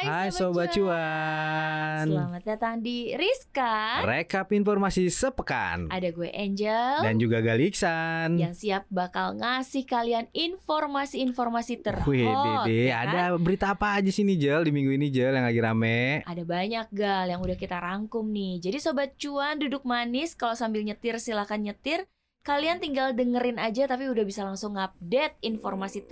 Hai, Hai Sobat Cuan. Selamat datang di Rizka. Rekap informasi sepekan. Ada gue Angel Dan juga Galiksan. yang siap bakal ngasih kalian informasi-informasi terhot. Wih, Dede, ya kan? ada berita apa aja sih nih Jel di minggu ini Jel yang lagi rame? Ada banyak gal yang udah kita rangkum nih. Jadi sobat cuan duduk manis kalau sambil nyetir silakan nyetir. Kalian tinggal dengerin aja tapi udah bisa langsung update informasi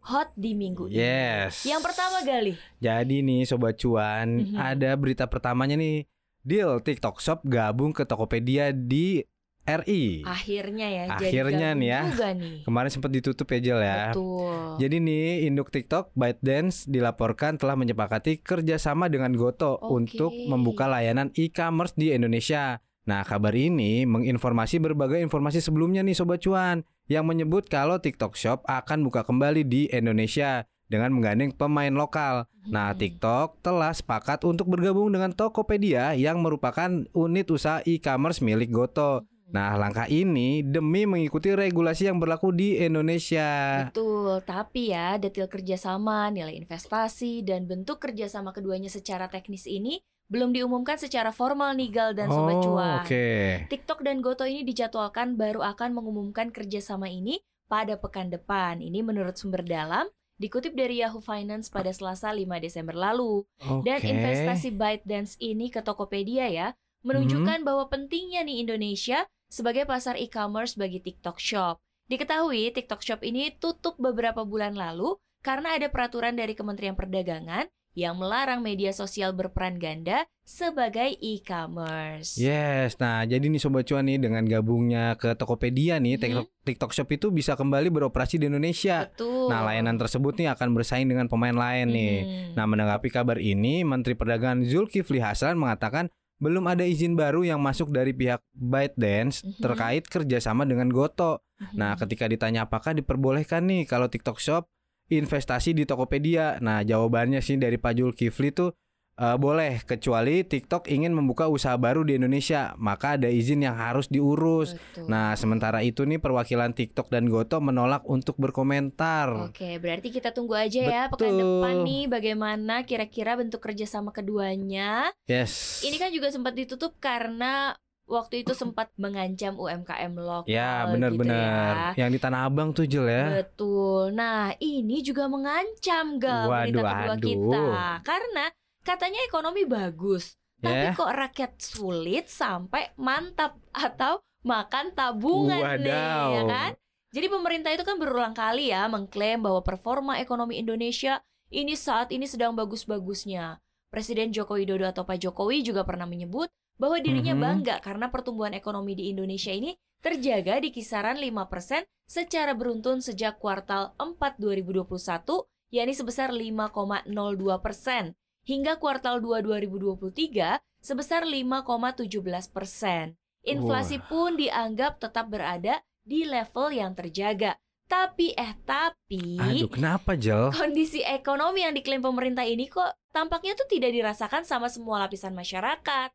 terhot di minggu ini. Yes. Yang pertama Gali. Jadi nih Sobat Cuan, Mhm. ada berita pertamanya nih. Deal TikTok Shop gabung ke Tokopedia di RI. Akhirnya ya. Akhirnya jadi nih ya. juga nih. Kemarin sempat ditutup ya Jel ya. Betul. Jadi nih induk TikTok ByteDance dilaporkan telah menyepakati kerjasama dengan Goto Oke. untuk membuka layanan e-commerce di Indonesia. Nah kabar ini menginformasi berbagai informasi sebelumnya nih Sobat Cuan yang menyebut kalau TikTok Shop akan buka kembali di Indonesia dengan menggandeng pemain lokal. Nah Hmm. TikTok telah sepakat untuk bergabung dengan Tokopedia yang merupakan unit usaha e-commerce milik Goto. Nah langkah ini demi mengikuti regulasi yang berlaku di Indonesia. Betul, tapi ya detail kerjasama, nilai investasi, dan bentuk kerjasama keduanya secara teknis ini belum diumumkan secara formal nih Gal dan Sobat oh, Cuan. Oke. TikTok dan Goto ini dijadwalkan baru akan mengumumkan kerjasama ini pada pekan depan. Ini menurut sumber dalam, dikutip dari Yahoo Finance pada Selasa 5 Desember lalu. Dan Oke. investasi ByteDance ini ke Tokopedia ya, menunjukkan bahwa pentingnya nih Indonesia sebagai pasar e-commerce bagi TikTok Shop. Diketahui TikTok Shop ini tutup beberapa bulan lalu karena ada peraturan dari Kementerian Perdagangan yang melarang media sosial berperan ganda sebagai e-commerce. Yes, nah jadi nih Sobat Cuan nih dengan gabungnya ke Tokopedia nih Mhm. TikTok, TikTok Shop itu bisa kembali beroperasi di Indonesia. Betul. Nah layanan tersebut nih akan bersaing dengan pemain lain nih. Hmm. Nah menanggapi kabar ini Menteri Perdagangan Zulkifli Hasan mengatakan belum ada izin baru yang masuk dari pihak ByteDance Mhm. terkait kerjasama dengan Goto. Mhm. Nah ketika ditanya apakah diperbolehkan nih kalau TikTok Shop investasi di Tokopedia. Nah jawabannya sih dari Pak Zulkifli tuh eh, boleh kecuali TikTok ingin membuka usaha baru di Indonesia maka ada izin yang harus diurus. Betul. Nah sementara itu nih perwakilan TikTok dan Goto menolak untuk berkomentar. Oke, berarti kita tunggu aja ya pekan Betul. depan nih bagaimana kira-kira bentuk kerjasama keduanya. Yes. Ini kan juga sempat ditutup karena waktu itu sempat mengancam UMKM lokal. Ya gitu benar-benar. ya. Yang di Tanah Abang tuh Jel ya. Betul. Nah, ini juga mengancam gal berita Waduh, kedua aduh. kita. Karena katanya ekonomi bagus, tapi Ya. kok rakyat sulit sampai mantap atau makan tabungan nih, Wadaw. ya kan? Jadi pemerintah itu kan berulang kali ya mengklaim bahwa performa ekonomi Indonesia ini saat ini sedang bagus-bagusnya. Presiden Joko Widodo atau Pak Jokowi juga pernah menyebut bahwa dirinya Mhm. bangga karena pertumbuhan ekonomi di Indonesia ini terjaga di kisaran 5% secara beruntun sejak kuartal 4 2021, yakni sebesar 5,02 persen, hingga kuartal 2 2023 sebesar 5,17 persen. Inflasi pun dianggap tetap berada di level yang terjaga. Tapi eh tapi Aduh kenapa Jel? kondisi ekonomi yang diklaim pemerintah ini kok tampaknya tuh tidak dirasakan sama semua lapisan masyarakat.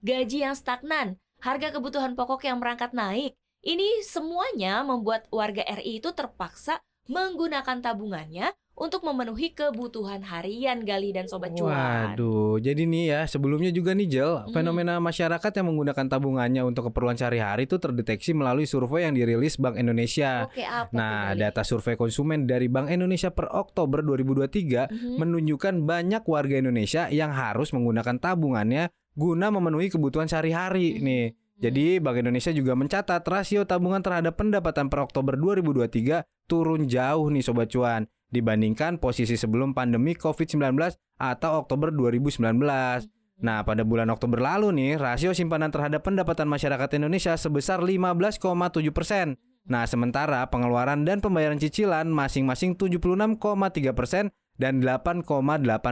Gaji yang stagnan, harga kebutuhan pokok yang merangkak naik. Ini semuanya membuat warga RI itu terpaksa menggunakan tabungannya untuk memenuhi kebutuhan harian Gali dan Sobat Cuan. Waduh, jadi nih ya sebelumnya juga nih Jel, Hmm. fenomena masyarakat yang menggunakan tabungannya untuk keperluan sehari-hari itu terdeteksi melalui survei yang dirilis Bank Indonesia. Oke, apa Nah, Gali? data survei konsumen dari Bank Indonesia per Oktober 2023 Mhm. menunjukkan banyak warga Indonesia yang harus menggunakan tabungannya guna memenuhi kebutuhan sehari-hari Mhm. nih. Jadi Bank Indonesia juga mencatat rasio tabungan terhadap pendapatan per Oktober 2023 turun jauh nih Sobat Cuan dibandingkan posisi sebelum pandemi COVID-19 atau Oktober 2019. Nah, pada bulan Oktober lalu nih, rasio simpanan terhadap pendapatan masyarakat Indonesia sebesar 15,7 persen. Nah, sementara pengeluaran dan pembayaran cicilan masing-masing 76,3 persen dan 8,8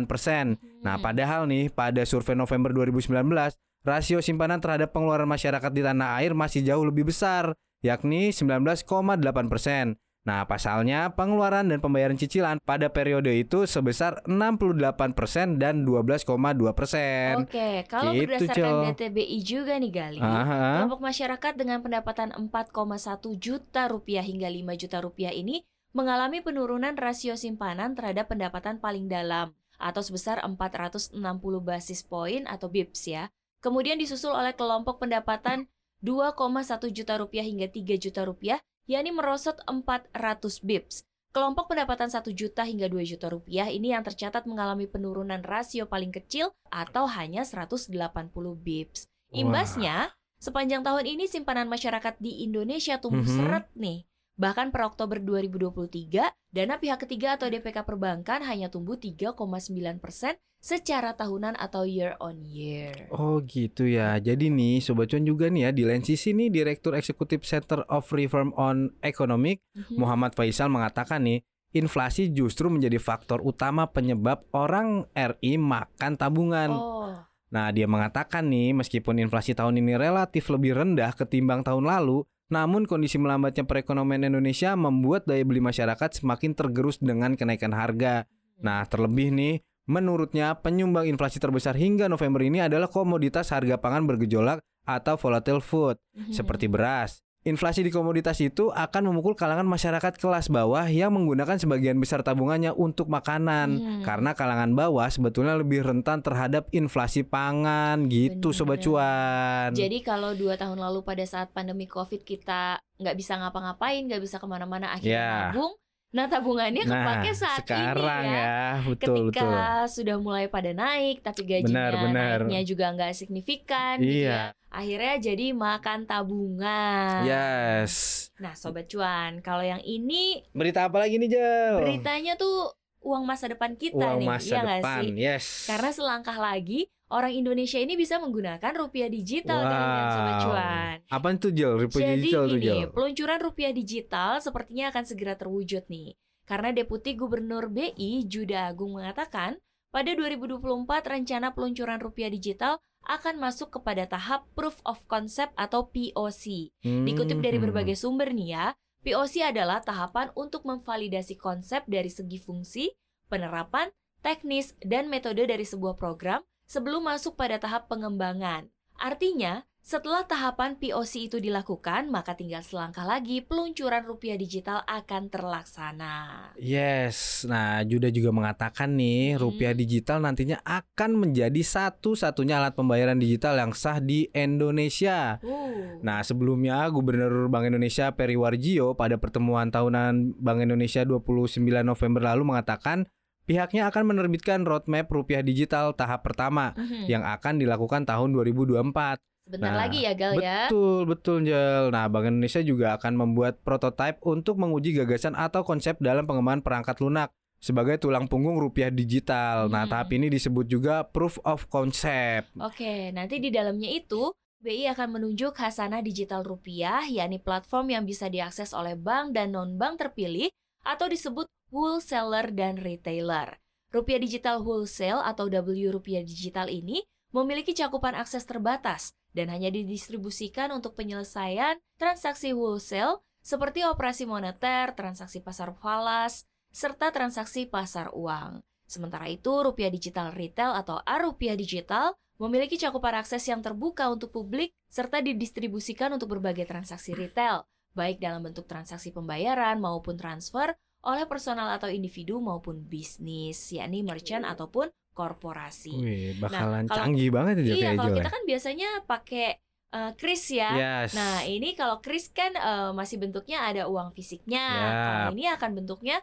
persen. Nah, padahal nih, pada survei November 2019, rasio simpanan terhadap pengeluaran masyarakat di tanah air masih jauh lebih besar, yakni 19,8 persen. Nah, pasalnya pengeluaran dan pembayaran cicilan pada periode itu sebesar 68% dan 12,2%. Oke, kalau Gitu, berdasarkan Cel. DTBI juga nih Gali, Aha. kelompok masyarakat dengan pendapatan 4,1 juta rupiah hingga 5 juta rupiah ini mengalami penurunan rasio simpanan terhadap pendapatan paling dalam atau sebesar 460 basis poin atau BIPS ya. Kemudian disusul oleh kelompok pendapatan 2,1 juta rupiah hingga 3 juta rupiah, yakni merosot 400 BIPS. Kelompok pendapatan 1 juta hingga 2 juta rupiah ini yang tercatat mengalami penurunan rasio paling kecil atau hanya 180 BIPS. Imbasnya, sepanjang tahun ini simpanan masyarakat di Indonesia tumbuh Mhm. seret nih. Bahkan per Oktober 2023, dana pihak ketiga atau DPK perbankan hanya tumbuh 3,9 persen secara tahunan atau year on year. Oh gitu ya. Jadi nih Sobat Cuan juga nih ya di lain sisi nih Direktur Eksekutif Center of Reform on Economic Mhm. Muhammad Faisal mengatakan nih inflasi justru menjadi faktor utama penyebab orang RI makan tabungan. Oh, Nah, dia mengatakan nih, meskipun inflasi tahun ini relatif lebih rendah ketimbang tahun lalu, namun kondisi melambatnya perekonomian Indonesia membuat daya beli masyarakat semakin tergerus dengan kenaikan harga. Nah, terlebih nih, menurutnya penyumbang inflasi terbesar hingga November ini adalah komoditas harga pangan bergejolak atau volatile food, Mhm. seperti beras. Inflasi di komoditas itu akan memukul kalangan masyarakat kelas bawah yang menggunakan sebagian besar tabungannya untuk makanan. Hmm. Karena kalangan bawah sebetulnya lebih rentan terhadap inflasi pangan gitu Sobat Bener. Cuan. Jadi kalau dua tahun lalu pada saat pandemi COVID kita nggak bisa ngapa-ngapain, nggak bisa ke mana-mana, akhirnya Ya. nabung. Nah tabungannya nah, kepake saat sekarang ini ya. ya, betul Ketika betul. sudah mulai pada naik, tapi gajinya Benar, benar. naiknya juga nggak signifikan, gitu Iya. ya. Akhirnya jadi makan tabungan. Yes. Nah, sobat cuan, kalau yang ini Berita apa lagi nih, Jel? beritanya tuh uang masa depan kita Uang nih, masa nggak depan. sih? Yes. Karena selangkah lagi orang Indonesia ini bisa menggunakan rupiah digital dengan sobat Wow. cuan. Apa itu, Jel? Rupiah Jadi digital tuh, ini, Jel. peluncuran rupiah digital sepertinya akan segera terwujud nih. Karena Deputi Gubernur BI Juda Agung mengatakan, pada 2024 rencana peluncuran rupiah digital akan masuk kepada tahap Proof of Concept atau POC. Dikutip dari Hmm. berbagai sumber nih ya, POC adalah tahapan untuk memvalidasi konsep dari segi fungsi, penerapan, teknis, dan metode dari sebuah program sebelum masuk pada tahap pengembangan. Artinya, setelah tahapan POC itu dilakukan, maka tinggal selangkah lagi peluncuran rupiah digital akan terlaksana. Yes, nah Juda juga mengatakan nih Hmm. rupiah digital nantinya akan menjadi satu-satunya alat pembayaran digital yang sah di Indonesia. Uh. Nah sebelumnya Gubernur Bank Indonesia Peri Warjio pada pertemuan tahunan Bank Indonesia 29 November lalu mengatakan pihaknya akan menerbitkan roadmap rupiah digital tahap pertama Mhm. yang akan dilakukan tahun 2024. Sebentar Nah, lagi ya Gal ya. Betul, betul Jel. Nah, Bank Indonesia juga akan membuat prototipe untuk menguji gagasan atau konsep dalam pengembangan perangkat lunak sebagai tulang punggung rupiah digital. Nah, Hmm. tahap ini disebut juga proof of concept. Oke, nanti di dalamnya itu BI akan menunjuk Hasanah Digital Rupiah, yakni platform yang bisa diakses oleh bank dan non-bank terpilih atau disebut wholesaler dan retailer. Rupiah Digital Wholesale atau W Rupiah Digital ini memiliki cakupan akses terbatas dan hanya didistribusikan untuk penyelesaian transaksi wholesale seperti operasi moneter, transaksi pasar falas, serta transaksi pasar uang. Sementara itu, rupiah digital retail atau A-Rupiah Digital memiliki cakupan akses yang terbuka untuk publik serta didistribusikan untuk berbagai transaksi retail, baik dalam bentuk transaksi pembayaran maupun transfer oleh personal atau individu maupun bisnis, yakni merchant ataupun korporasi. Wih, bakalan kalau- canggih banget ya Iya, kalau kita ya. kan biasanya pakai eh, kris ya. Yes. Nah, ini kalau kris kan eh, masih bentuknya ada uang fisiknya. Kalau Yap. ini akan bentuknya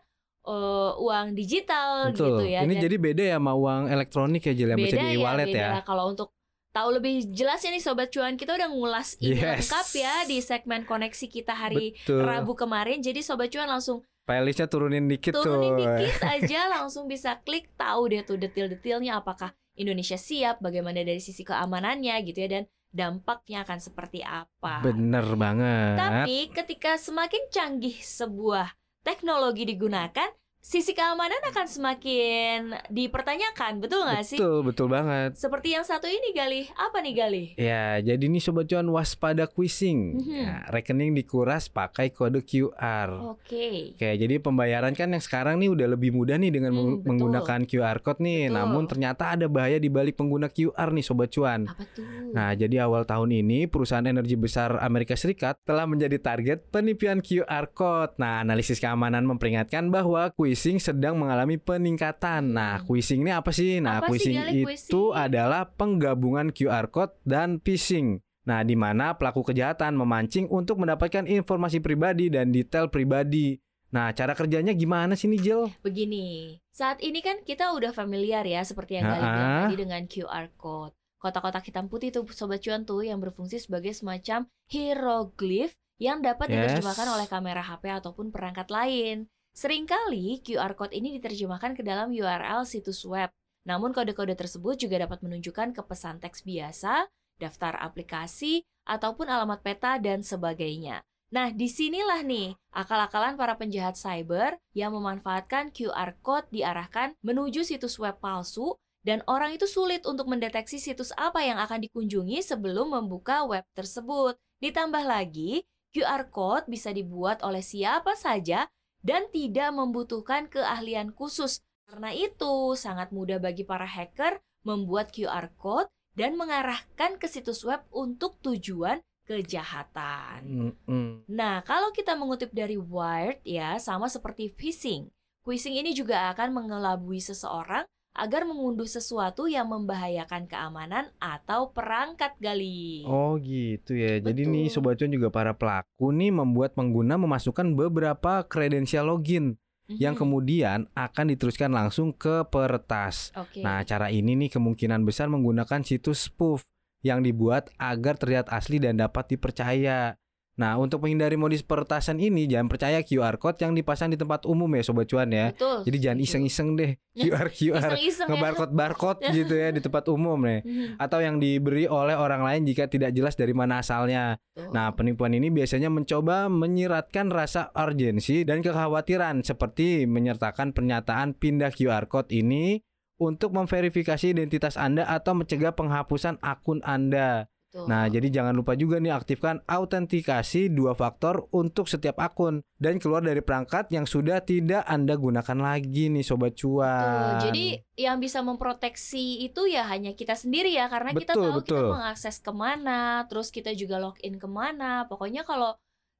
eh, uang digital Betul. gitu ya. Ini Dan jadi beda ya sama uang elektronik ya Jel yang bisa di e-wallet beda. ya. Kalau untuk tahu lebih jelasnya nih sobat cuan, kita udah ngulas ini Yes. lengkap ya di segmen koneksi kita hari Betul. Rabu kemarin. Jadi sobat cuan langsung Filenya turunin dikit turunin tuh. dikit aja langsung bisa klik tahu deh tuh detail-detailnya apakah Indonesia siap, bagaimana dari sisi keamanannya gitu ya dan dampaknya akan seperti apa. Bener banget. Tapi ketika semakin canggih sebuah teknologi digunakan, sisi keamanan akan semakin dipertanyakan, betul nggak sih? Betul, betul banget. Seperti yang satu ini Galih, apa nih Galih? Ya, jadi nih sobat cuan waspada quishing. Mhm. Ya, rekening dikuras pakai kode QR. Oke. Oke, jadi pembayaran kan yang sekarang nih udah lebih mudah nih dengan Hmm, betul. menggunakan QR code nih. Betul. Namun ternyata ada bahaya di balik pengguna QR nih sobat cuan. Apa tuh? Nah, jadi awal tahun ini perusahaan energi besar Amerika Serikat telah menjadi target penipuan QR code. Nah, analisis keamanan memperingatkan bahwa quishing sedang mengalami peningkatan. Nah, quishing ini apa sih? Nah, Hmm. Apa sih, itu quishing? adalah penggabungan QR code dan phishing. Nah, di mana pelaku kejahatan memancing untuk mendapatkan informasi pribadi dan detail pribadi. Nah, cara kerjanya gimana sih nih, Jel? Begini, saat ini kan kita udah familiar ya seperti yang Galih bilang tadi dengan QR code. Kotak-kotak hitam putih tuh sobat cuan tuh yang berfungsi sebagai semacam hieroglif yang dapat Yes. diterjemahkan oleh kamera HP ataupun perangkat lain. Seringkali QR code ini diterjemahkan ke dalam URL situs web. Namun kode-kode tersebut juga dapat menunjukkan ke pesan teks biasa, daftar aplikasi, ataupun alamat peta dan sebagainya. Nah, di sinilah nih akal-akalan para penjahat cyber yang memanfaatkan QR code diarahkan menuju situs web palsu dan orang itu sulit untuk mendeteksi situs apa yang akan dikunjungi sebelum membuka web tersebut. Ditambah lagi, QR code bisa dibuat oleh siapa saja dan tidak membutuhkan keahlian khusus. Karena itu, sangat mudah bagi para hacker membuat QR code dan mengarahkan ke situs web untuk tujuan kejahatan. Mm-mm. Nah, kalau kita mengutip dari Wired ya, sama seperti phishing. Phishing ini juga akan mengelabui seseorang agar mengunduh sesuatu yang membahayakan keamanan atau perangkat gali. Oh gitu ya. Jadi nih Betul. sobat cuan juga para pelaku nih membuat pengguna memasukkan beberapa kredensial login yang Mhm. kemudian akan diteruskan langsung ke peretas. Oke. Nah, cara ini nih kemungkinan besar menggunakan situs spoof yang dibuat agar terlihat asli dan dapat dipercaya. Nah, untuk menghindari modus peretasan ini jangan percaya QR code yang dipasang di tempat umum ya sobat cuan ya. Betul. Jadi jangan iseng-iseng deh QR QR Iseng-iseng ya. ngebarcode barcode gitu ya di tempat umum nih Mhm. atau yang diberi oleh orang lain jika tidak jelas dari mana asalnya. Tuh. Nah, penipuan ini biasanya mencoba menyiratkan rasa urgensi dan kekhawatiran seperti menyertakan pernyataan pindah QR code ini untuk memverifikasi identitas Anda atau mencegah penghapusan akun Anda. Betul. Nah, jadi jangan lupa juga nih aktifkan autentikasi dua faktor untuk setiap akun dan keluar dari perangkat yang sudah tidak Anda gunakan lagi nih sobat Betul. cuan. Jadi yang bisa memproteksi itu ya hanya kita sendiri ya karena kita Betul, tahu betul. kita mengakses ke mana, terus kita juga login ke mana. Pokoknya kalau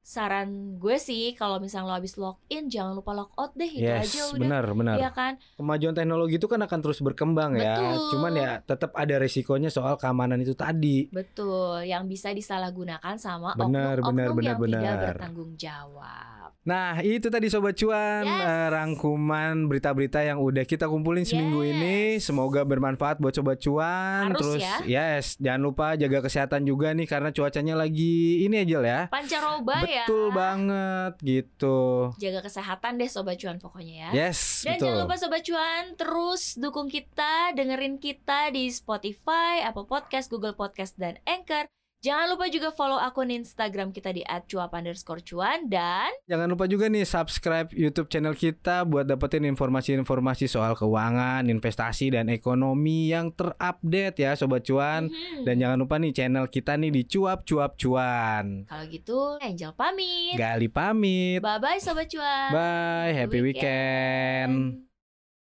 saran gue sih kalau misalnya lo habis login jangan lupa logout deh itu yes, aja udah. benar benar. Iya kan? Kemajuan teknologi itu kan akan terus berkembang ya. Betul. Cuman ya tetap ada resikonya soal keamanan itu tadi. Betul, yang bisa disalahgunakan sama Benar, oknum-oknum benar, benar, yang tidak bertanggung jawab. Nah, itu tadi sobat cuan Yes. eh, rangkuman berita-berita yang udah kita kumpulin seminggu Yes. ini. Semoga bermanfaat buat sobat cuan. Harus Terus ya. yes, jangan lupa jaga kesehatan juga nih karena cuacanya lagi ini aja ya. Pancaroba ya. Betul banget gitu. Jaga kesehatan deh sobat cuan pokoknya ya. Yes, Dan betul. jangan lupa Sobat Cuan terus dukung kita, dengerin kita di Spotify, Apple Podcast, Google Podcast, dan Anchor. Jangan lupa juga follow akun Instagram kita di @cuap_cuan dan Jangan lupa juga nih subscribe YouTube channel kita buat dapetin informasi-informasi soal keuangan, investasi dan ekonomi yang terupdate ya sobat cuan. Mhm. Dan jangan lupa nih channel kita nih di cuap cuap cuan. kalau gitu Angel pamit. Gali pamit. Bye bye Sobat Cuan. Bye, happy weekend. weekend.